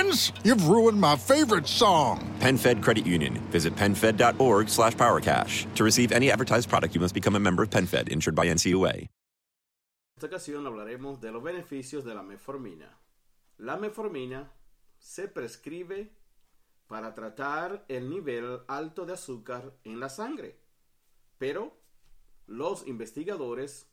Figgins, you've ruined my favorite song. PenFed Credit Union. Visit PenFed.org slash PowerCash. To receive any advertised product, you must become a member of PenFed, insured by NCUA. esta ocasión hablaremos de los beneficios de la metformina. La metformina se prescribe para tratar el nivel alto de azúcar en la sangre, pero los investigadores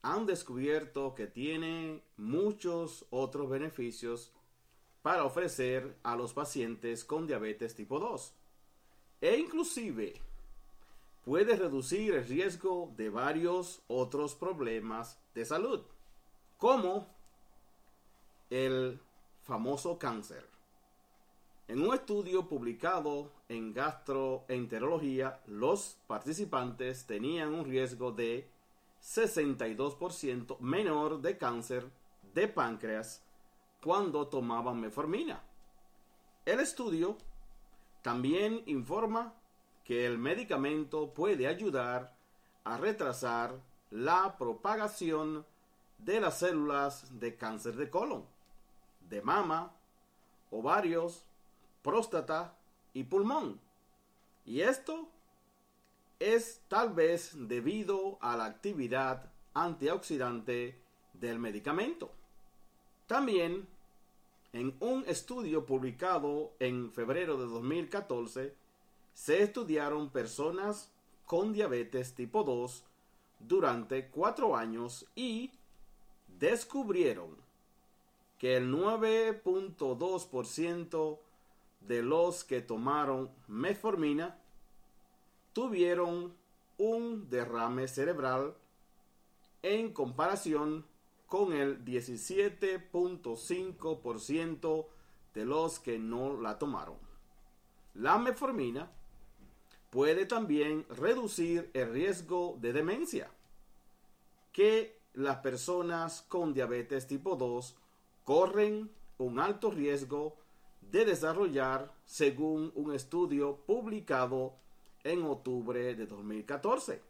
han descubierto que tiene muchos otros beneficios para ofrecer a los pacientes con diabetes tipo 2 e inclusive puede reducir el riesgo de varios otros problemas de salud, como el famoso cáncer. En un estudio publicado en gastroenterología, los participantes tenían un riesgo de 62% menor de cáncer de páncreas cuando tomaban metformina. El estudio también informa que el medicamento puede ayudar a retrasar la propagación de las células de cáncer de colon, de mama, ovarios, próstata y pulmón. Y esto es tal vez debido a la actividad antioxidante del medicamento. También, en un estudio publicado en febrero de 2014, se estudiaron personas con diabetes tipo 2 durante cuatro años y descubrieron que el 9.2% de los que tomaron metformina tuvieron un derrame cerebral en comparación con el 17.5% de los que no la tomaron. La metformina puede también reducir el riesgo de demencia que las personas con diabetes tipo 2 corren un alto riesgo de desarrollar según un estudio publicado en octubre de 2014.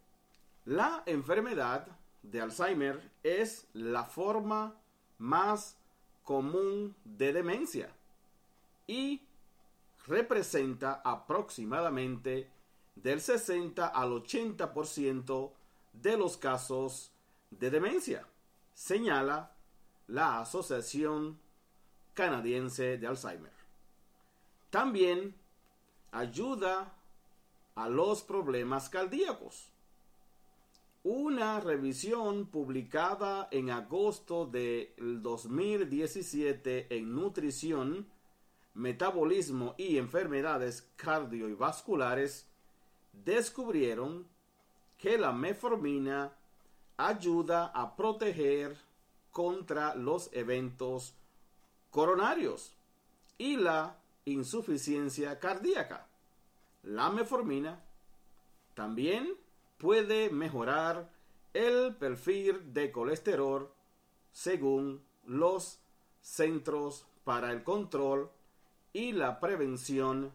La enfermedad de Alzheimer es la forma más común de demencia y representa aproximadamente del 60 al 80% de los casos de demencia, señala la Asociación Canadiense de Alzheimer. También ayuda a los problemas cardíacos. Una revisión publicada en agosto del 2017 en Nutrición, Metabolismo y Enfermedades Cardiovasculares descubrieron que la metformina ayuda a proteger contra los eventos coronarios y la insuficiencia cardíaca. La metformina también puede mejorar el perfil de colesterol según los Centros para el Control y la Prevención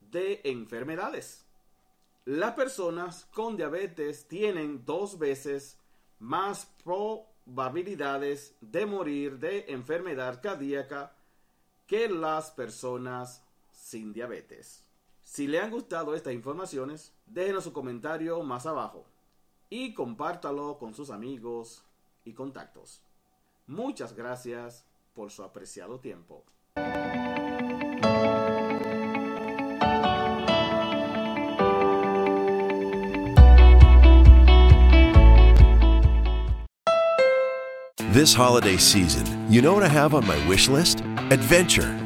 de Enfermedades. Las personas con diabetes tienen dos veces más probabilidades de morir de enfermedad cardíaca que las personas sin diabetes. Si le han gustado estas informaciones, déjenos su comentario más abajo y compártalo con sus amigos y contactos. Muchas gracias por su apreciado tiempo. This holiday season, you know what I have on my wish list? Adventure.